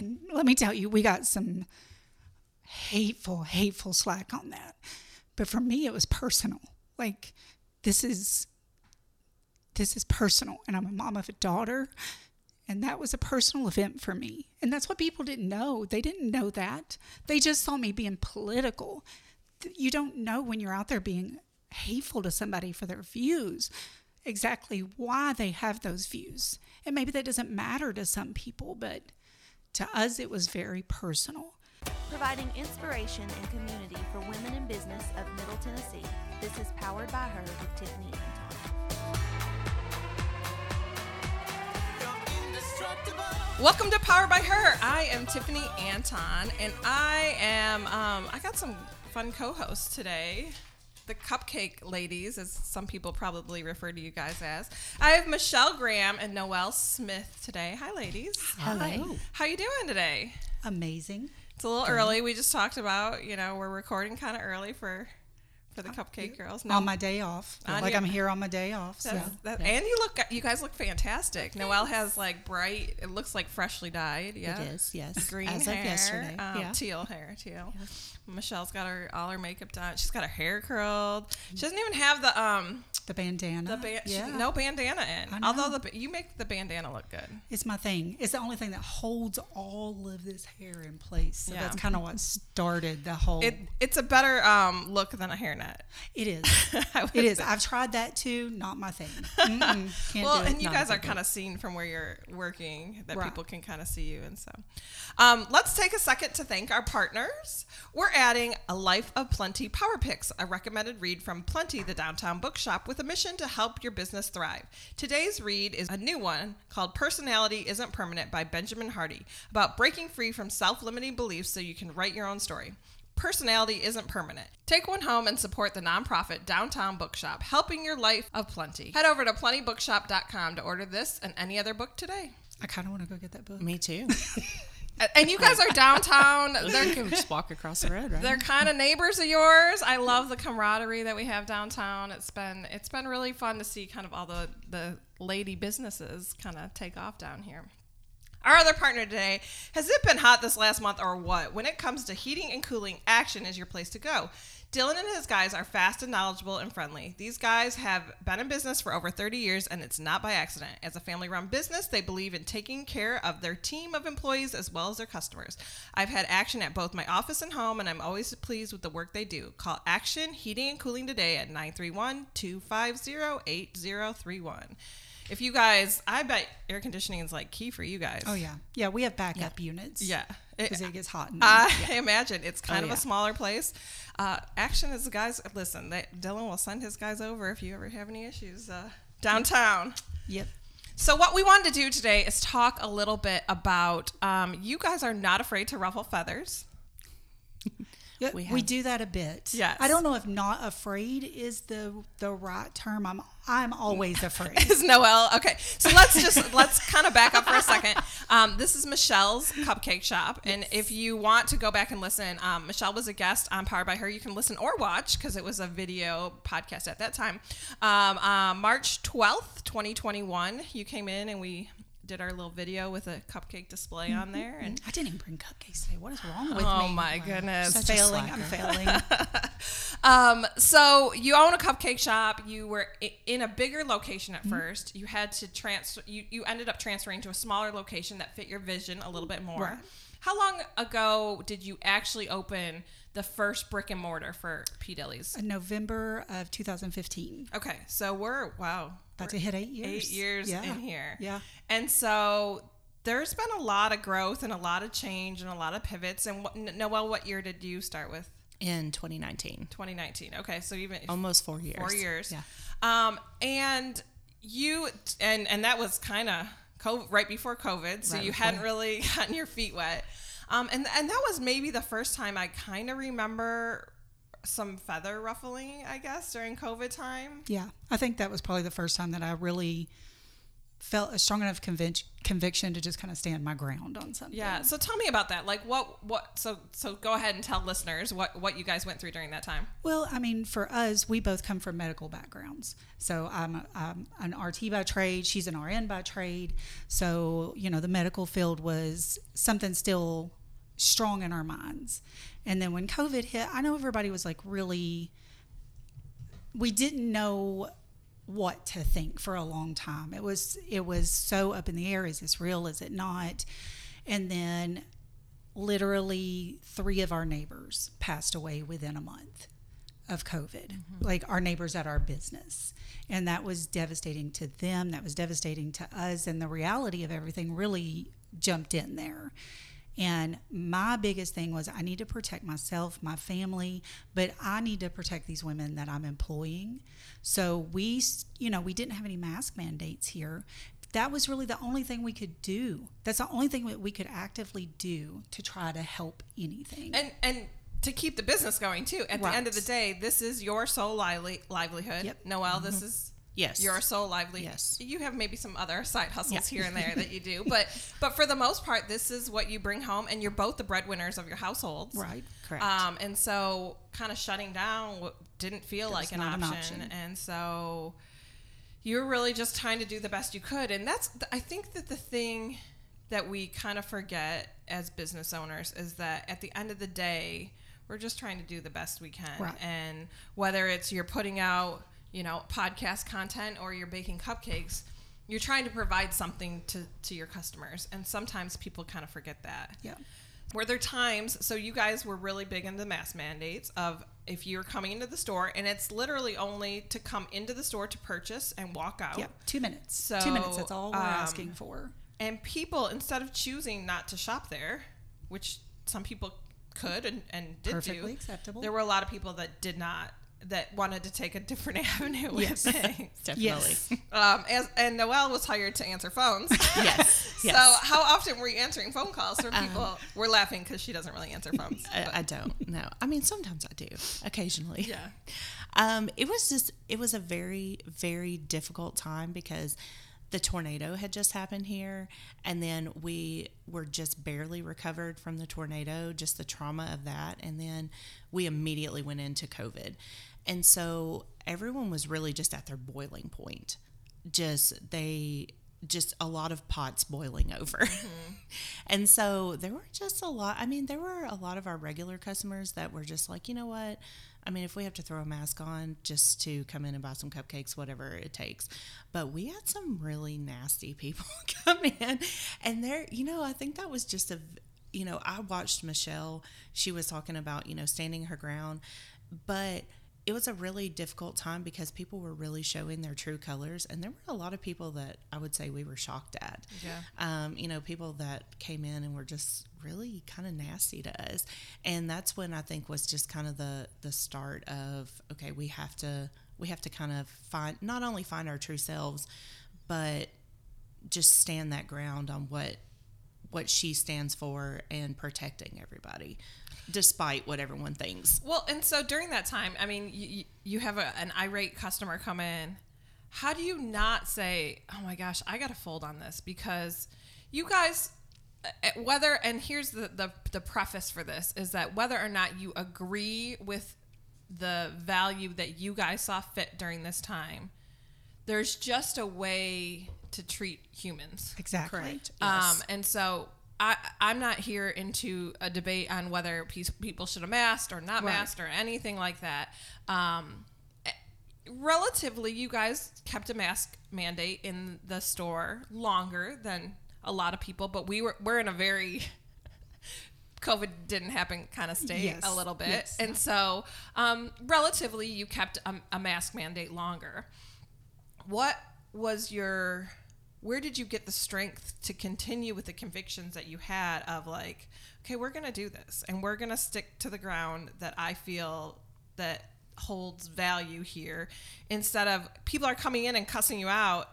And let me tell you, we got some hateful, hateful slack on that. But for me, it was personal. Like, this is this is personal and i'm a mom of a daughter and that was a personal event for me. And that's what people didn't know. They didn't know that. They just saw me being political. You don't know when you're out there being hateful to somebody for their views exactly why they have those views. And maybe that doesn't matter to some people but to us it was very personal providing inspiration and community for women in business of Middle Tennessee. This is powered by her with Tiffany Anton. Welcome to Power by Her. I am Tiffany Anton, and I am. Um, I got some fun co-hosts today. The Cupcake Ladies, as some people probably refer to you guys as. I have Machelle Graham and Noelle Smith today. Hi, ladies. Hello. How you doing today? amazing It's a little early. We just talked about, you know, we're recording kind of early for for the Cupcake Girls. on my day off On like your- i'm here on my day off so That's- that- And you look, you guys look fantastic. Noelle has like bright. It looks like freshly dyed. Yeah, It is, yes. green As hair, of yesterday. um, Yeah. teal hair, teal. Machelle's got her all her makeup done. She's got her hair curled. She doesn't even have the um the bandana the ba- she- yeah no bandana in. Although the you make the bandana look good. It's my thing. It's the only thing that holds all of this hair in place. So Yeah. that's kind of what started the whole. It it's a better um look than a hairnet. It is. it is. say. I've tried that too. Not my thing. Can't well, do it. and you Not guys are kind of seen from where you're working that Right. people can kind of see you, and so um, let's take a second to thank our partners. We're adding a Life of Plenty Power Picks, a recommended read from Plenty, the downtown bookshop, with a mission to help your business thrive. Today's read is a new one called "Personality Isn't Permanent" by Benjamin Hardy, about breaking free from self-limiting beliefs so you can write your own story. Personality isn't permanent. Take one home and support the nonprofit Downtown Bookshop, helping your life of plenty. Head over to plentybookshop.com to order this and any other book today. I kind of want to go get that book. Me too. And you guys are downtown. They're can just walk across the road, right? they're kind of neighbors of yours. I love the camaraderie that we have downtown. It's been it's been really fun to see kind of all the the lady businesses kind of take off down here. Our other partner today, has it been hot this last month or what? When it comes to heating and cooling, Action is your place to go. Dylan and his guys are fast and knowledgeable and friendly. These guys have been in business for over 30 years and it's not by accident. As a family run business, they believe in taking care of their team of employees as well as their customers. I've had Action at both my office and home and I'm always pleased with the work they do. Call Action Heating and Cooling today at 931 250 8031. If you guys, I bet air conditioning is like key for you guys. Oh yeah, yeah. We have backup units. Yeah. because it gets hot. In I there. imagine it's kind Oh, of yeah. a smaller place. Uh, action is the guys. Listen, they, Dylan will send his guys over if you ever have any issues uh, downtown. Yep. So what we wanted to do today is talk a little bit about. Um, you guys are not afraid to ruffle feathers. Yeah, We we, do that a bit. Yes. I don't know if "not afraid" is the the right term. I'm I'm always afraid. Is Noelle okay? So let's just let's kind of back up for a second. Um, this is Machelle's Cupcake Shop, and if you want to go back and listen, um, Machelle was a guest on Powered by Her. You can listen or watch because it was a video podcast at that time. Um, uh, March twelfth, twenty twenty one. You came in and we did our little video with a cupcake display on there, and I didn't even bring cupcakes today. What is wrong with oh me? Oh my goodness, I'm Such failing. I'm failing. Um, so you own a cupcake shop. You were in a bigger location Mm-hmm. at first. You had to transfer. You, you ended up transferring to a smaller location that fit your vision a little bit more. Right. How long ago did you actually open the first brick and mortar for P Deli's? In November of 2015. Okay, so we're wow, About we're to hit eight years. eight years Yeah. in here. Yeah. and so. There's been a lot of growth and a lot of change and a lot of pivots. And what, Noelle, what year did you start with? in 2019. 2019. Okay, so even Almost four years. four years. Yeah. Um, and you and and that was kind of COVID, right before COVID, so Right you before. hadn't really gotten your feet wet. Um, and and that was maybe the first time I kind of remember some feather ruffling, I guess, during COVID time. Yeah, I think that was probably the first time that I really felt a strong enough convic- conviction to just kind of stand my ground on something. Yeah. So tell me about that. Like what what so so go ahead and tell listeners what what you guys went through during that time. Well, I mean, for us, we both come from medical backgrounds. So I'm, a, I'm an RT by trade. She's an RN by trade. So you know, the medical field was something still strong in our minds. And then when COVID hit, I know everybody was like really. We didn't know what to think for a long time. It was it was so up in the air. Is this real? Is it not? And then literally three of our neighbors passed away within a month of COVID, mm-hmm. like our neighbors at our business. And that was devastating to them. That was devastating to us. And the reality of everything really jumped in there. And my biggest thing was I need to protect myself, my family, but I need to protect these women that I'm employing. So we, you know, we didn't have any mask mandates here. That was really the only thing we could do. That's the only thing that we could actively do to try to help anything. And and to keep the business going too. At the end of the day, this is your sole lively, livelihood. Yep. Noelle, this mm-hmm. is Yes. your sole livelihood. Yes. You have maybe some other side hustles Yeah. here and there that you do, but but for the most part, this is what you bring home, and you're both the breadwinners of your households. right. Correct. Um, and so kind of shutting down didn't feel That like an option. an option. And so you're really just trying to do the best you could. And that's, I think that the thing that we kind of forget as business owners is that at the end of the day, we're just trying to do the best we can. Right. And whether it's you're putting out, you know, podcast content or you're baking cupcakes, you're trying to provide something to, to your customers. And sometimes people kind of forget that. Yeah. Were there times? So you guys were really big into mask mandates of if you're coming into the store, and it's literally only to come into the store to purchase and walk out. Yeah. Two minutes. So, Two minutes. That's all we're um, asking for. And people, instead of choosing not to shop there, which some people could and, and did Perfectly do, acceptable. there were a lot of people that did not, that wanted to take a different avenue with Yes. things. Definitely. Yes. Um, as, and Noelle was hired to answer phones. yes. yes. So, how often were you answering phone calls from people? we're laughing because she doesn't really answer phones. I, I don't No. I mean, sometimes I do, occasionally. Yeah. Um, it was just, it was a very, very difficult time because the tornado had just happened here, and then we were just barely recovered from the tornado, just the trauma of that, and then we immediately went into COVID, and so everyone was really just at their boiling point. Just they just a lot of pots boiling over. Mm-hmm. and so there were just a lot. I mean, there were a lot of our regular customers that were just like, you know what? I mean, if we have to throw a mask on just to come in and buy some cupcakes, whatever it takes. But we had some really nasty people come in. And there, you know, I think that was just a, you know, I watched Machelle. She was talking about, you know, standing her ground. But it was a really difficult time because people were really showing their true colors and there were a lot of people that i would say we were shocked at. Yeah. um, you know people that came in and were just really kind of nasty to us. And that's when i think was just kind of the the start of okay we have to we have to kind of find not only find our true selves but just stand that ground on what what she stands for and protecting everybody despite what everyone thinks Well, and so during that time, I mean, you, you have a, an irate customer come in. How do you not say, "Oh my gosh, I got to fold on this"? Because you guys, uh, whether and here's the, the the preface for this is that whether or not you agree with the value that you guys saw fit during this time, there's just a way to treat humans. Exactly. Correct. Um, and so I, I'm not here into a debate on whether pe- people should have masked or not Right. masked or anything like that. Um, eh, relatively, you guys kept a mask mandate in the store longer than a lot of people, but we were we're in a very COVID didn't happen kind of state Yes, a little bit, yes. and so um, relatively, you kept a, a mask mandate longer what was your where did you get the strength to continue with the convictions that you had of like okay we're going to do this and we're going to stick to the ground that i feel that holds value here instead of people are coming in and cussing you out.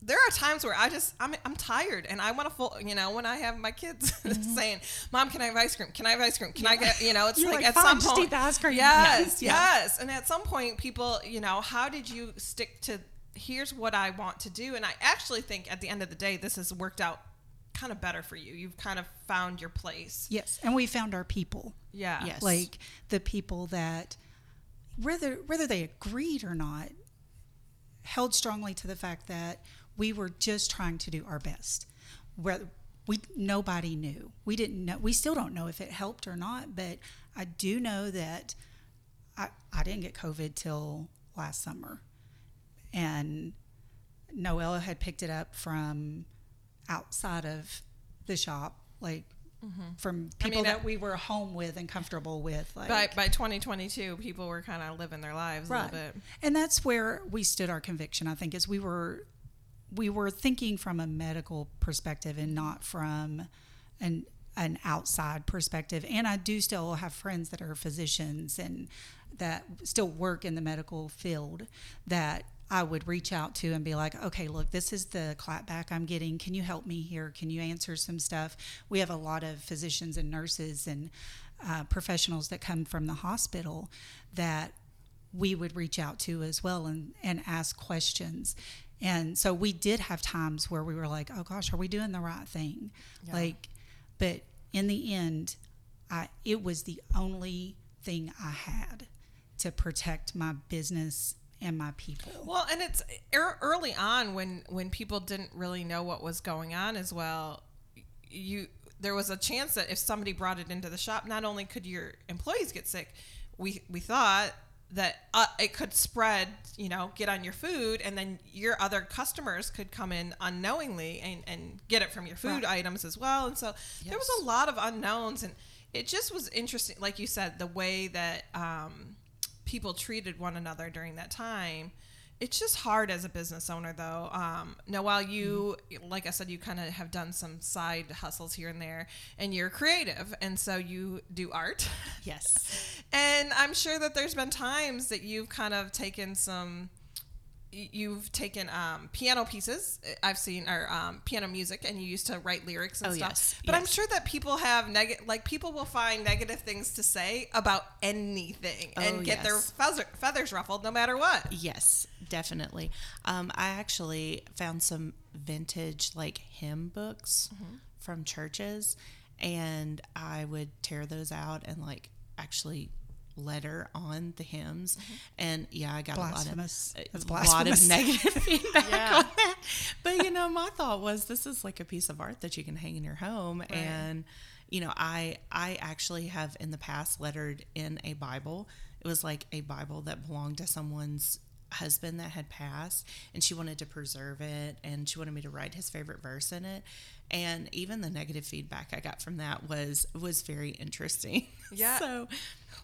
There are times where I just I'm, I'm tired and I want to full you know when I have my kids mm-hmm. saying mom can I have ice cream? Can I have ice cream? Can I get you know it's like, like, at "Fine, some just point eat the ice cream." yes Yeah. yes. And at some point people you know how did you stick to here's what I want to do. And I actually think at the end of the day, this has worked out kind of better for you. You've kind of found your place. Yes, and we found our people. Yeah. Yes. Like the people that whether whether they agreed or not held strongly to the fact that we were just trying to do our best. Whether we nobody knew. We didn't know we still don't know if it helped or not, but I do know that I, I didn't get COVID till last summer. And Noella had picked it up from outside of the shop, like mm-hmm. from I people mean, that I- we were home with and comfortable with. Like, By, by 2022, people were kind of living their lives a little bit. And that's where we stood our conviction, I think, is we were we were thinking from a medical perspective and not from an an outside perspective. And I do still have friends that are physicians and that still work in the medical field that I would reach out to and be like, okay, look, this is the clapback I'm getting. Can you help me here? Can you answer some stuff? We have a lot of physicians and nurses and uh, professionals that come from the hospital that we would reach out to as well and, and ask questions. And so we did have times where we were like, oh gosh, are we doing the right thing? Like, but in the end, I, it was the only thing I had to protect my business and my people. Well, and it's ear- early on when when people didn't really know what was going on as well. You there was a chance that if somebody brought it into the shop, not only could your employees get sick, we we thought that uh, it could spread, you know, get on your food, and then your other customers could come in unknowingly and, and get it from your food Right. items as well. And so there was a lot of unknowns, and it just was interesting, like you said, the way that um, people treated one another during that time. It's just hard as a business owner, though. Um, now, while you, like I said, you kind of have done some side hustles here and there, and you're creative, and so you do art. Yes. And I'm sure that there's been times that you've kind of taken some, you've taken um, piano pieces. uh, I've seen or um, piano music, and you used to write lyrics and Oh, stuff. yes, But I'm sure that people have negative, like people will find negative things to say about anything Oh, and get their yes. feather, feathers ruffled no matter what. Yes, definitely. Um, I actually found some vintage like hymn books from churches, and I would tear those out and like actually letter on the hymns. Mm-hmm. And yeah, I got Blasphemous. a lot of uh, That's a lot of negative feedback on that. But you know, my thought was this is like a piece of art that you can hang in your home and you know, I I actually have in the past lettered in a Bible. It was like a Bible that belonged to someone's husband that had passed and she wanted to preserve it and she wanted me to write his favorite verse in it and even the negative feedback I got from that was was very interesting. Yeah. so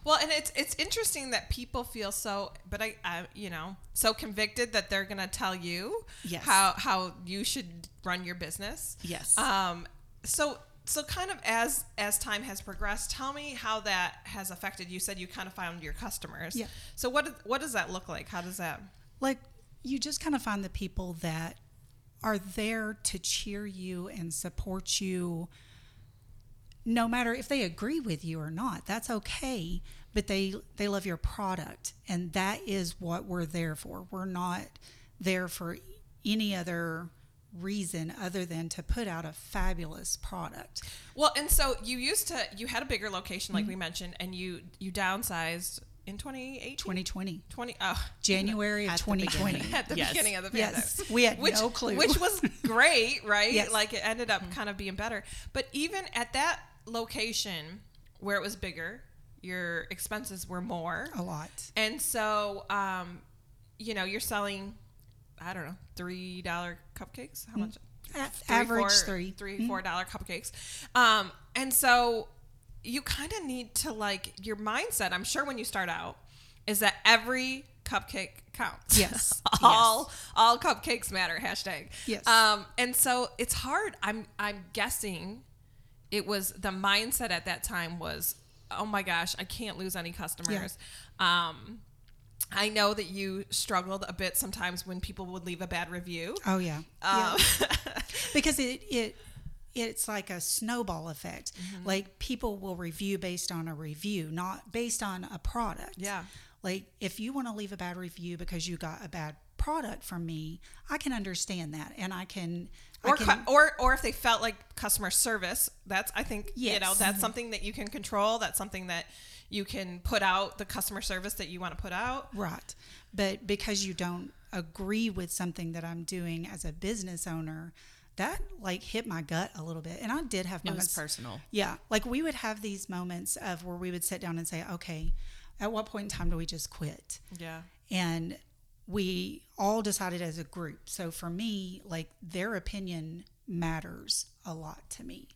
Well, and it's it's interesting that people feel so, but I, I you know, so convicted that they're gonna tell you Yes. how how you should run your business. Yes. Um. So so kind of as as time has progressed, tell me how that has affected. You said you kind of found your customers. Yeah. So what what does that look like? How does that? like you just kind of find the people that are there to cheer you and support you no matter if they agree with you or not that's okay. But they they love your product and that is what we're there for. We're not there for any other reason other than to put out a fabulous product. Well, and so you used to you had a bigger location Mm-hmm. like we mentioned, and you you downsized in 2018. 2020 20 oh january of At the 2020 at the Yes. beginning of the pandemic. Yes, we had which, no clue. Which was great, right? Yes. Like it ended up kind of being better. But even at that location where it was bigger, your expenses were more. a lot And so, um, you know, you're selling, I don't know, $3 cupcakes? How much? A- Three, average four- three three, four dollar cupcakes. Um, and so you kind of need to like your mindset. I'm sure when you start out, is that every cupcake counts. Yes. all all cupcakes matter. Hashtag. Yes. Um, and so it's hard. I'm I'm guessing it was the mindset at that time was, oh my gosh, I can't lose any customers. Um, I know that you struggled a bit sometimes when people would leave a bad review. Oh yeah. Um, because it it it's like a snowball effect. Mm-hmm. Like people will review based on a review, not based on a product. Yeah. Like if you want to leave a bad review because you got a bad product from me, I can understand that, and I can. I or, can or or if they felt like customer service that's i think you know Yes. that's something that you can control that's something that you can put out the customer service that you want to put out Right. But because you don't agree with something that I'm doing as a business owner, that like hit my gut a little bit. And I did have It was moments. personal. Yeah. Like we would have these moments of where we would sit down and say, okay, at what point in time do we just quit? yeah And we all decided as a group. So for me, like their opinion matters a lot to me.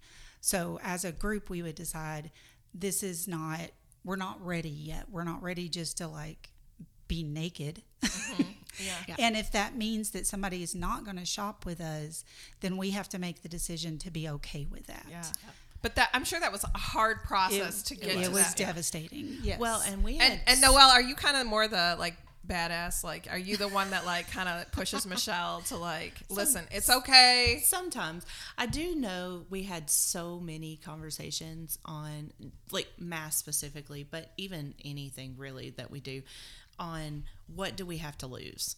So as a group, we would decide this is not, we're not ready yet. We're not ready just to like be naked. Mm-hmm. yeah And if that means that somebody is not going to shop with us, then we have to make the decision to be okay with that. yeah but that i'm sure that was a hard It, process to get it to was that. Yeah. devastating. Yes. Well, and we had and and noelle are you kind of more the like badass like are you the one that like kind of pushes michelle to like listen it's okay Sometimes I do know we had so many conversations on like mass specifically, but even anything really that we do on what do we have to lose.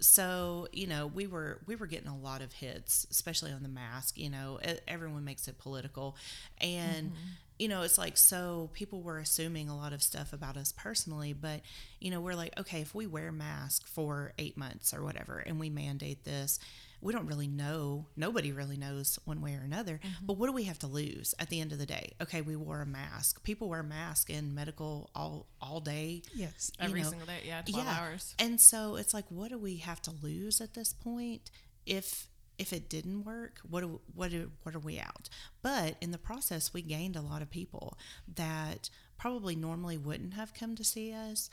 So you know we were we were getting a lot of hits, especially on the mask. You know everyone makes it political, and mm-hmm. you know it's like so people were assuming a lot of stuff about us personally, but you know we're like okay if we wear mask for eight months or whatever, and we mandate this, we don't really know. Nobody really knows one way or another. Mm-hmm. But what do we have to lose at the end of the day? Okay, we wore a mask. People wear masks in medical all all day. yes. every know. single day yeah 12 hours And so it's like, what do we have to lose at this point? If if it didn't work, what do, what do, what are we out? But in the process, we gained a lot of people that probably normally wouldn't have come to see us.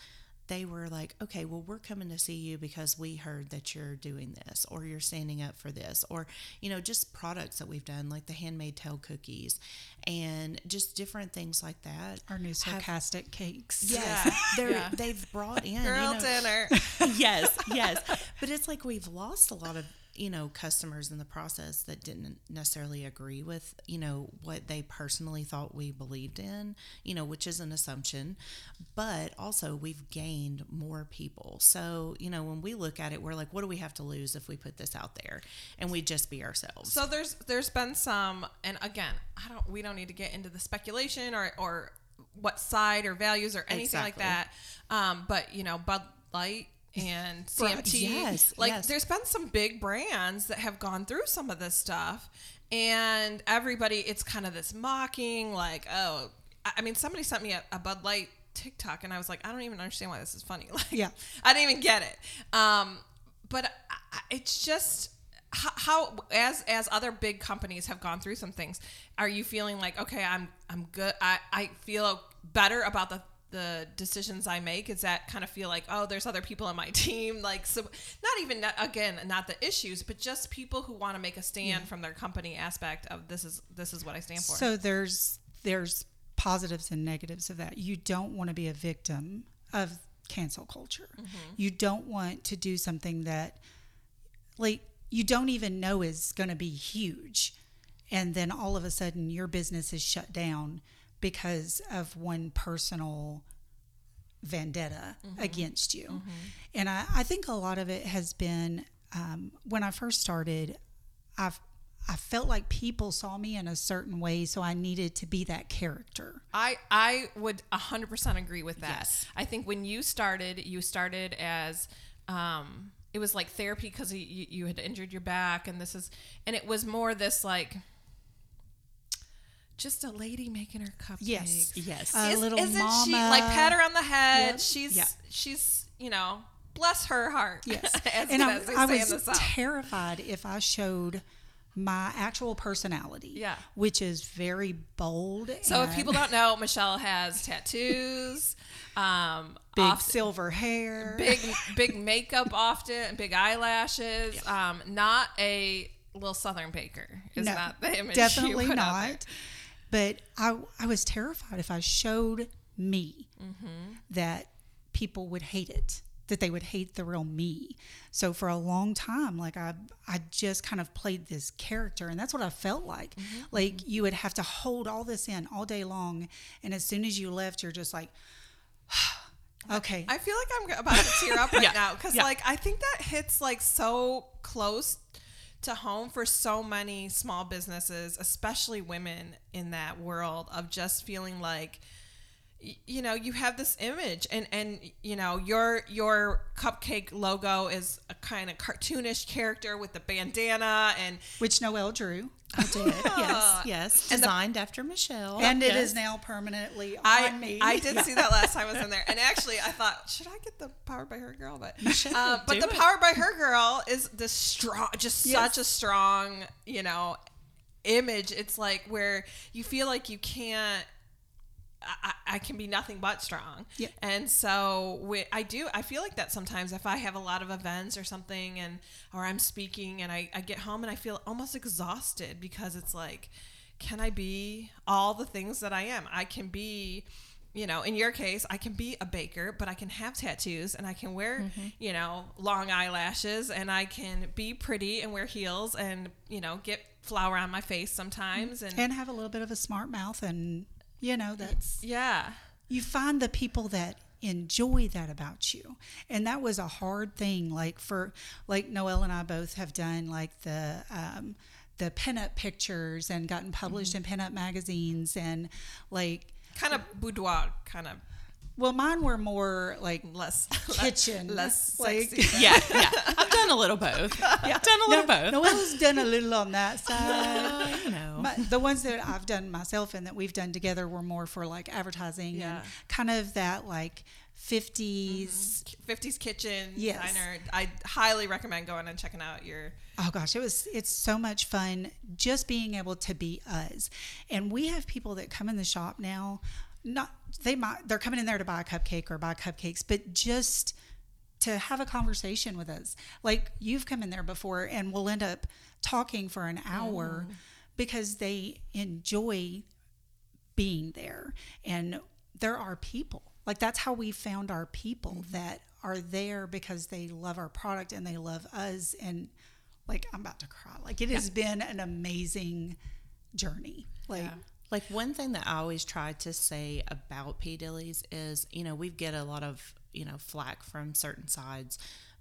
They were like, okay, well, we're coming to see you because we heard that you're doing this, or you're standing up for this, or you know, just products that we've done, like the Handmaid Tale cookies, and just different things like that. Our new have- sarcastic cakes. Yes, Yeah, they're yeah. they've brought in girl you know, dinner yes, yes. But it's like we've lost a lot of, you know, customers in the process that didn't necessarily agree with, you know, what they personally thought we believed in, you know, which is an assumption. But also we've gained more people. So, you know, when we look at it, we're like, what do we have to lose if we put this out there? And we just be ourselves. So there's there's been some, and again, I don't. We don't need to get into the speculation or or what side or values or anything like that. Um, but you know, Bud Light and CMT, yes, like yes. there's been some big brands that have gone through some of this stuff, and everybody, it's kind of this mocking, like, oh, I mean, somebody sent me a, a Bud Light TikTok, and I was like, I don't even understand why this is funny. Like, Yeah. I didn't even get it. Um, but I- it's just how, how as as other big companies have gone through some things, are you feeling like okay, I'm I'm good. I I feel better about the the decisions I make. Is that kind of feel like oh, there's other people on my team, like so not even again not the issues, but just people who want to make a stand from their company aspect of this is this is what I stand for. So there's there's positives and negatives of that. You don't want to be a victim of cancel culture. Mm-hmm. You don't want to do something that like you don't even know is going to be huge and then all of a sudden your business is shut down because of one personal vendetta against you. And I, I think a lot of it has been um, when I first started, I've I felt like people saw me in a certain way, so I needed to be that character. I I would 100% agree with that. Yes. I think when you started, you started as um it was like therapy because you, you had injured your back and this is and it was more this like just a lady making her cupcakes. Yes. yes. A Is, little isn't mama. she like pat her on the head? Yep. She's Yeah. she's you know bless her heart. Yes. as, and I, as I in was terrified if I showed my actual personality. Yeah. Which is very bold. so if people don't know, Machelle has tattoos. Um, big often- silver hair. big big makeup often, big eyelashes. Um, not a little Southern baker is No, not the image. Definitely you put out there. not. But I, I was terrified if I showed me Mm-hmm. that people would hate it, that they would hate the real me. So for a long time, like I, I just kind of played this character, and that's what I felt like. Mm-hmm. Like you would have to hold all this in all day long, and as soon as you left, you're just like, Okay. I feel like I'm about to tear up right Yeah. now because, Yeah. like, I think that hits like so close to home for so many small businesses, especially women in that world of just feeling like, you know, you have this image, and and you know, your your cupcake logo is a kind of cartoonish character with the bandana, and Which noelle drew. I did. yes, yes. And the- Designed after Machelle. and it Yes. is now permanently on I me. I did see that last time I was in there, and actually I thought, should I get the Powered by Her girl? But um, but the it. Powered by Her girl is the strong, just Yes. such a strong, you know, image. It's like where you feel like you can't. I, I can be nothing but strong. Yeah. And so we, I do, I feel like that sometimes if I have a lot of events or something and, or I'm speaking and I, I get home and I feel almost exhausted because it's like, can I be all the things that I am? I can be, you know, in your case, I can be a baker, but I can have tattoos and I can wear, mm-hmm. you know, long eyelashes and I can be pretty and wear heels and, you know, get flour on my face sometimes. Mm-hmm. And, and have a little bit of a smart mouth and you know that's yeah. you find the people that enjoy that about you and that was a hard thing like for like noelle and i both have done like the um the pinup pictures and gotten published in pinup magazines and like kind of boudoir, kind of well mine were more like less kitchen less like sexy. yeah, yeah. I've done a little both. Yeah, done a little both. noelle's done a little on that side you know. My, the ones that I've done myself and that we've done together were more for like advertising Yeah. and kind of that like 50s 50s mm-hmm. kitchen Yes. diner. I highly recommend going and checking out your Oh gosh, it was it's so much fun just being able to be us. And we have people that come in the shop now, not they might they're coming in there to buy a cupcake or buy cupcakes, but just to have a conversation with us. Like you've come in there before and we'll end up talking for an hour mm. Because they enjoy being there. And there are people like that's how we found our people mm-hmm. that are there because they love our product and they love us. And like i'm about to cry. Like it has been an amazing journey. Like Like one thing that I always try to say about P. Dillies is, you know, we get a lot of, you know, flack from certain sides,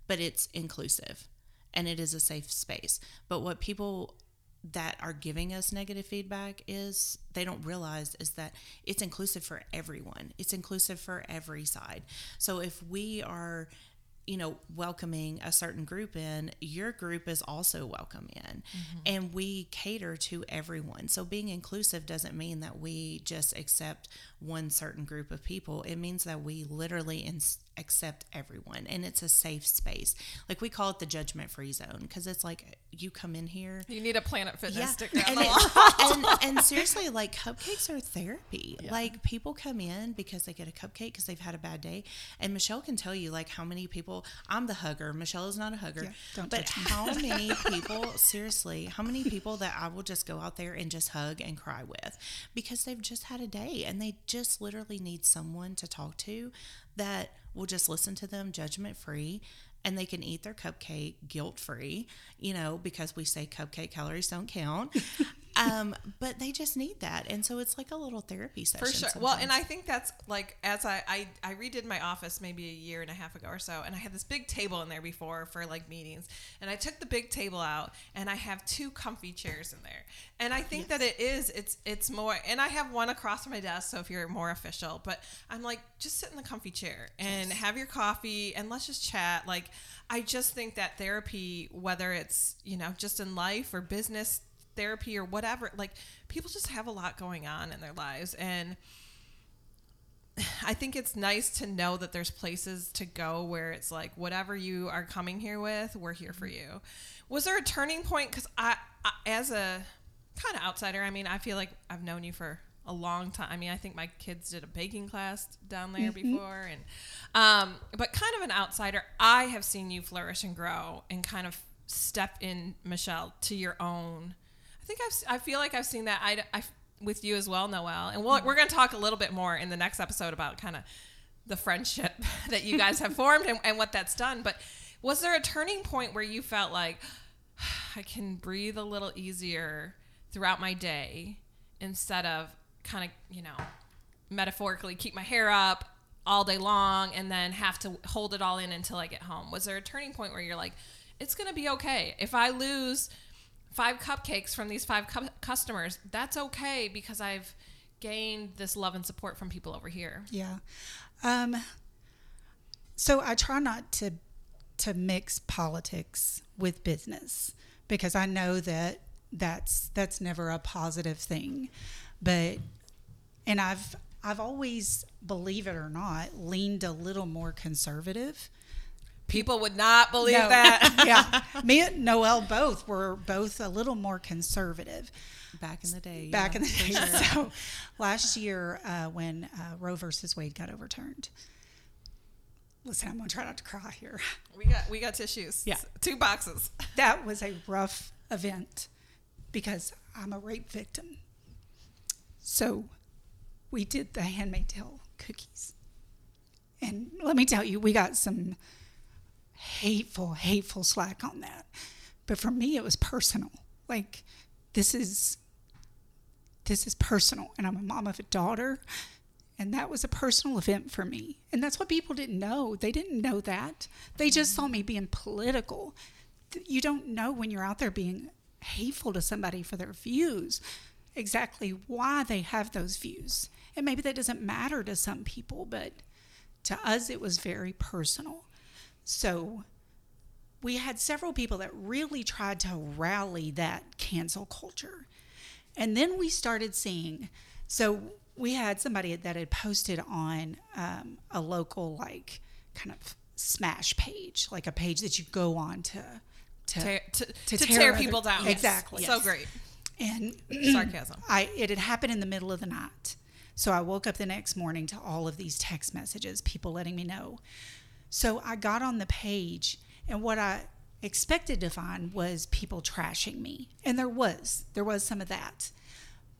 but it's inclusive and it is a safe space. But what people that are giving us negative feedback is they don't realize is that it's inclusive for everyone. It's inclusive for every side. So if we are you know, welcoming a certain group in, your group is also welcome in. Mm-hmm. And we cater to everyone. So being inclusive doesn't mean that we just accept one certain group of people. It means that we literally ins- accept everyone and it's a safe space. Like we call it the judgment free zone because it's like you come in here You need a Planet Fitness sticker on and, the it- and and seriously, like cupcakes are therapy. Like people come in because they get a cupcake because they've had a bad day, and Machelle can tell you like how many people. I'm the hugger. Machelle is not a hugger. Yeah, don't but judge me. how many people? seriously, how many people that I will just go out there and just hug and cry with because they've just had a day and they just literally need someone to talk to that will just listen to them judgment free and they can eat their cupcake guilt free, you know, because we say cupcake calories don't count. um, but they just need that. And so it's like a little therapy session. For sure. Well, and. I think that's like as I, I I redid my office maybe a year and a half ago or so, and I had this big table in there before for like meetings, and I took the big table out, and I have two comfy chairs in there, and I think that it is it's it's more, and I have one across from my desk, so if you're more official, but I'm like just sit in the comfy chair and have your coffee and let's just chat. Like I just think that therapy, whether it's you know just in life or business therapy or whatever like people just have a lot going on in their lives and I think it's nice to know that there's places to go where it's like whatever you are coming here with, we're here for mm-hmm. you. Was there a turning point? Because I, I, as a kind of outsider, I mean, I feel like I've known you for a long time. I mean, I think my kids did a baking class down there before, and um, but kind of an outsider, I have seen you flourish and grow and kind of step in, Machelle, to your own. I think I've, I feel like I've seen that. I, I with you as well, Noelle, and we'll, we're going to talk a little bit more in the next episode about kind of the friendship that you guys have formed and, and what that's done. But was there a turning point where you felt like I can breathe a little easier throughout my day instead of kind of, you know, metaphorically keep my hair up all day long and then have to hold it all in until I get home? Was there a turning point where you're like, it's going to be okay. If I lose five cupcakes from these five cu- customers, that's okay because I've gained this love and support from people over here. Yeah. Um, so I try not to to mix politics with business because I know that that's that's never a positive thing. But and I've I've always, believe it or not, leaned a little more conservative. People would not believe No. that. yeah. Me and Noelle both were both a little more conservative Back in the day. back yeah, in the day. sure. So last year, uh, when uh, Roe versus Wade got overturned, listen, I'm gonna try not to cry here. we got we got tissues. Yeah. Two boxes. That was a rough event because I'm a rape victim. So we did the Handmaid Tale cookies, and let me tell you, we got some hateful, hateful slack on that. But for me, it was personal. Like this is this is personal, and I'm a mom of a daughter, and that was a personal event for me. And that's what people didn't know. They didn't know that. They just saw mm-hmm. me being political. You don't know when you're out there being hateful to somebody for their views exactly why they have those views. And maybe that doesn't matter to some people, but to us, it was very personal. So we had several people that really tried to rally that cancel culture. And then we started seeing, so we had somebody that had posted on um, a local, like, kind of smash page, like a page that you go on to. To, Tear, to, to to tear tear, people down. Exactly. So great. And Sarcasm. I it had happened in the middle of the night. So I woke up the next morning to all of these text messages, people letting me know. So I got on the page and what I expected to find was people trashing me. And there was. There was some of that.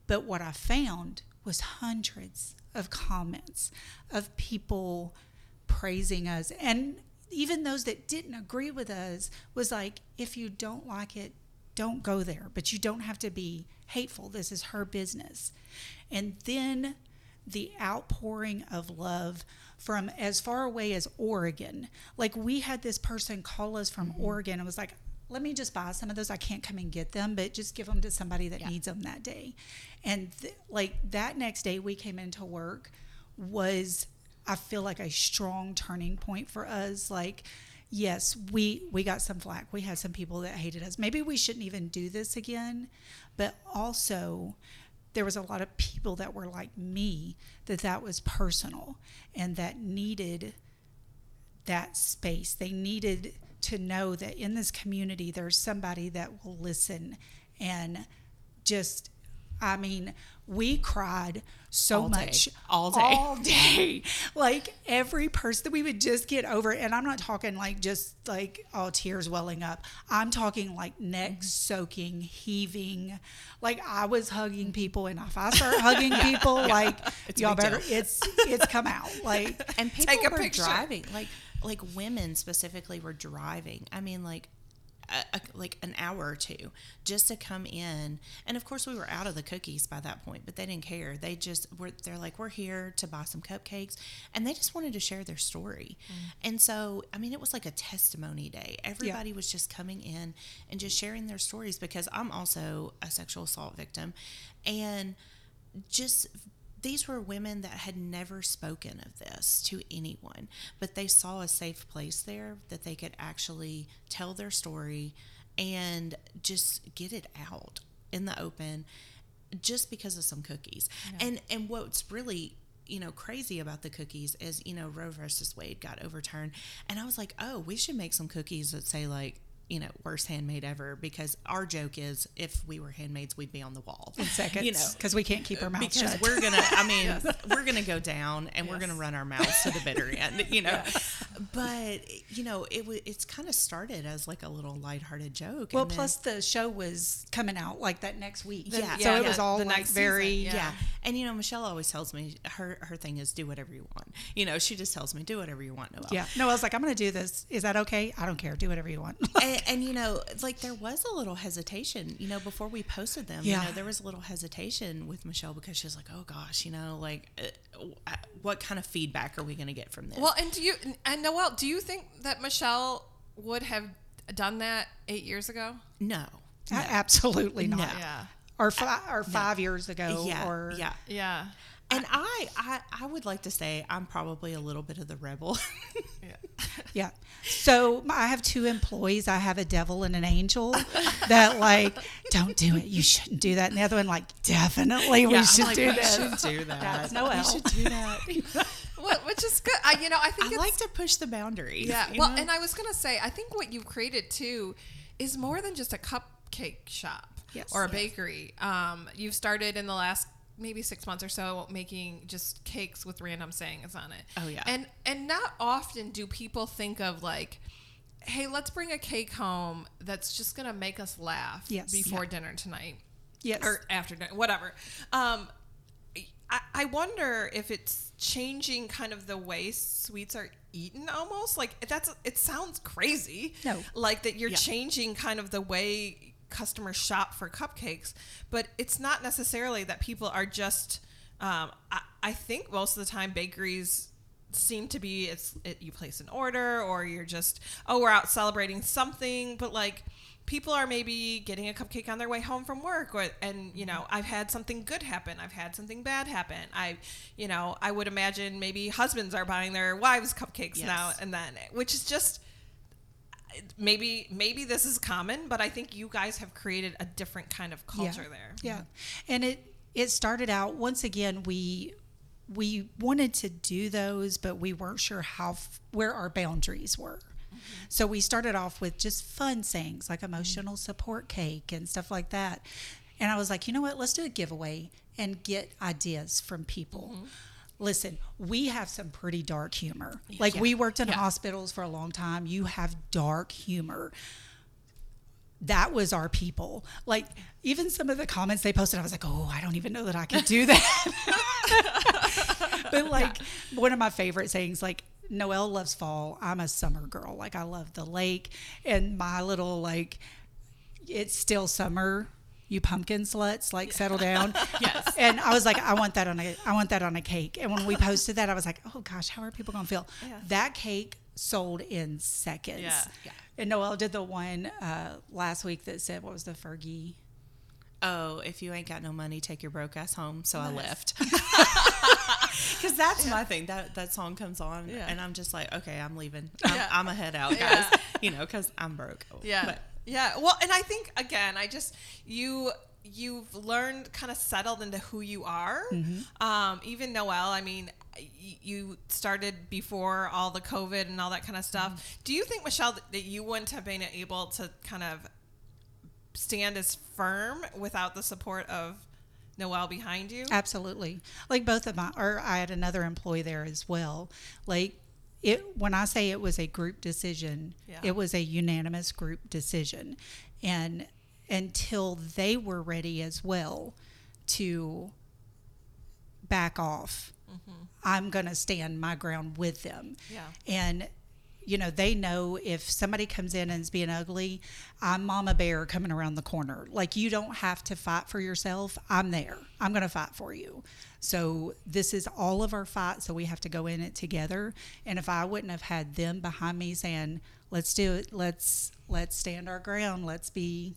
But what I found was hundreds of comments of people praising us and even those that didn't agree with us was like if you don't like it don't go there but you don't have to be hateful this is her business and then the outpouring of love from as far away as Oregon like we had this person call us from mm-hmm. Oregon and was like let me just buy some of those. I can't come and get them, but just give them to somebody that needs them that day. And th- like that next day we came into work was I feel like a strong turning point for us. Like, yes, we we got some flack. We had some people that hated us. Maybe we shouldn't even do this again. But also, there was a lot of people that were like me that that was personal and that needed that space. They needed to know that in this community there's somebody that will listen and just I mean, we cried so All day. much All day. All day. Like every person that we would just get over and I'm not talking like just like all tears welling up. I'm talking like neck mm-hmm. soaking, heaving. Like I was hugging mm-hmm. people and if I start hugging people like It's y'all better deal. it's it's come out. Like and people Take were picture. driving like like women specifically were driving i mean like a, a, like an hour or two just to come in. And of course we were out of the cookies by that point but they didn't care. They just were they're like we're here to buy some cupcakes and they just wanted to share their story. Mm. And so i mean it was like a testimony day. Everybody was just coming in and just sharing their stories because i'm also a sexual assault victim. And just these were women that had never spoken of this to anyone, but they saw a safe place there that they could actually tell their story and just get it out in the open just because of some cookies. And and what's really you know crazy about the cookies is you know Roe versus Wade got overturned and I was like, "Oh, we should make some cookies that say like you know, worst handmaid ever because our joke is if we were handmaids, we'd be on the wall. in seconds You know, because we can't keep our mouths because shut. we're gonna i mean we're gonna go down and we're gonna run our mouths to the bitter end you know but you know it it's kind of started as like a little lighthearted joke well, then- plus the show was coming out like that next week. Yeah. so Yeah, it was all the like next very season, yeah. And you know, Machelle always tells me her her thing is do whatever you want. You know, she just tells me do whatever you want, Noelle. Yeah. No, I was like, I'm going to do this. Is that okay? I don't care. Do whatever you want. and, and you know, like there was a little hesitation, you know, before we posted them. Yeah. You know, there was a little hesitation with Machelle because she was like, "Oh gosh, you know, like, uh, what kind of feedback are we going to get from this?" Well, and do you and Noelle, do you think that Machelle would have done that eight years ago? no, A- Absolutely not. No. Yeah. Or, fi- or five years ago. yeah, Or yeah. Yeah. And I, I, I would like to say I'm probably a little bit of the rebel. Yeah. Yeah. So I have two employees. I have a devil and an angel that like, don't do it. You shouldn't do that. And the other one like, definitely we I'm should like, do we this. should do that. That's Noelle. We should do that. Well, which is good. I, you know, I think I it's, like to push the boundaries. Yeah. Well, know? and I was gonna say, I think what you've created too is more than just a cupcake shop Yes. or a Yes. bakery. Um, you've started in the last maybe six months or so making just cakes with random sayings on it. Oh, yeah. And and not often do people think of like. Hey, let's bring a cake home that's just gonna make us laugh Yes. before Yeah. dinner tonight Yes. or after dinner, whatever. Um, I, I wonder if it's changing kind of the way sweets are eaten almost like that's it sounds crazy No. like that you're Yeah. changing kind of the way customers shop for cupcakes but it's not necessarily that people are just um, I, I think most of the time bakeries seem to be it's it, you place an order or you're just oh we're out celebrating something but like people are maybe getting a cupcake on their way home from work or and you know i've had something good happen i've had something bad happen i you know i would imagine maybe husbands are buying their wives cupcakes Yes. now and then which is just maybe maybe this is common but i think you guys have created a different kind of culture there Yeah. And it it started out once again we we wanted to do those but we weren't sure how where our boundaries were. Mm-hmm. So we started off with just fun things like mm-hmm. emotional support cake and stuff like that. And I was like, you know what? Let's do a giveaway and get ideas from people. Mm-hmm. Listen, we have some pretty dark humor. Like we worked in Yeah. hospitals for a long time. You have dark humor that was our people. Like even some of the comments they posted, I was like, oh, I don't even know that I can do that. but like one of my favorite sayings, like Noelle loves fall. I'm a summer girl. Like I love the lake and my little like it's still summer. You pumpkin sluts, like settle down. Yes. And I was like, I want that on a, I want that on a cake. And when we posted that, I was like, oh gosh, how are people gonna feel? Yeah. That cake sold in seconds. Yeah. Yeah. And Noelle did the one uh, last week that said, what was the Fergie? oh, if you ain't got no money, take your broke ass home. So I left. Because that's my thing. That that song comes on, Yeah. and I'm just like, okay, I'm leaving. I'm, Yeah. I'm a head out, guys. Yeah. You know, because I'm broke. Yeah. But yeah. Well, and I think again, I just you you've learned kind of settled into who you are. Um, even Noelle, I mean, y- you started before all the COVID and all that kind of stuff. Do you think, Machelle, that- that you wouldn't have been able to kind of stand as firm without the support of Noelle behind you? Absolutely. Like both of my, or I had another employee there as well. Like it, when I say it was a group decision, Yeah. it was a unanimous group decision. And until they were ready as well to back off, mm-hmm. I'm going to stand my ground with them. Yeah. And you know, they know if somebody comes in and is being ugly, I'm Mama Bear coming around the corner. Like you don't have to fight for yourself. I'm there. I'm going to fight for you. So this is all of our fight. So we have to go in it together. And if I wouldn't have had them behind me saying, "Let's do it. Let's let's stand our ground. Let's be,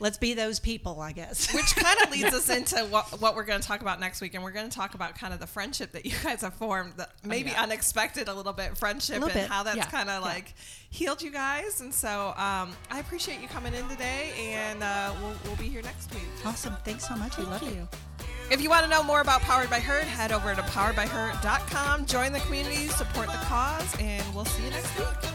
let's be those people." I guess. Which kind of leads us into what, what we're going to talk about next week. And we're going to talk about kind of the friendship that you guys have formed, the maybe yeah. unexpected a little bit friendship little and bit, how that's yeah, kind of yeah. like healed you guys. And so um, I appreciate you coming in today. And uh, we'll, we'll be here next week. awesome. Thanks so much. We love you. If you want to know more about Powered by Her, head over to poweredbyher.com, join the community, support the cause, and we'll see you next week.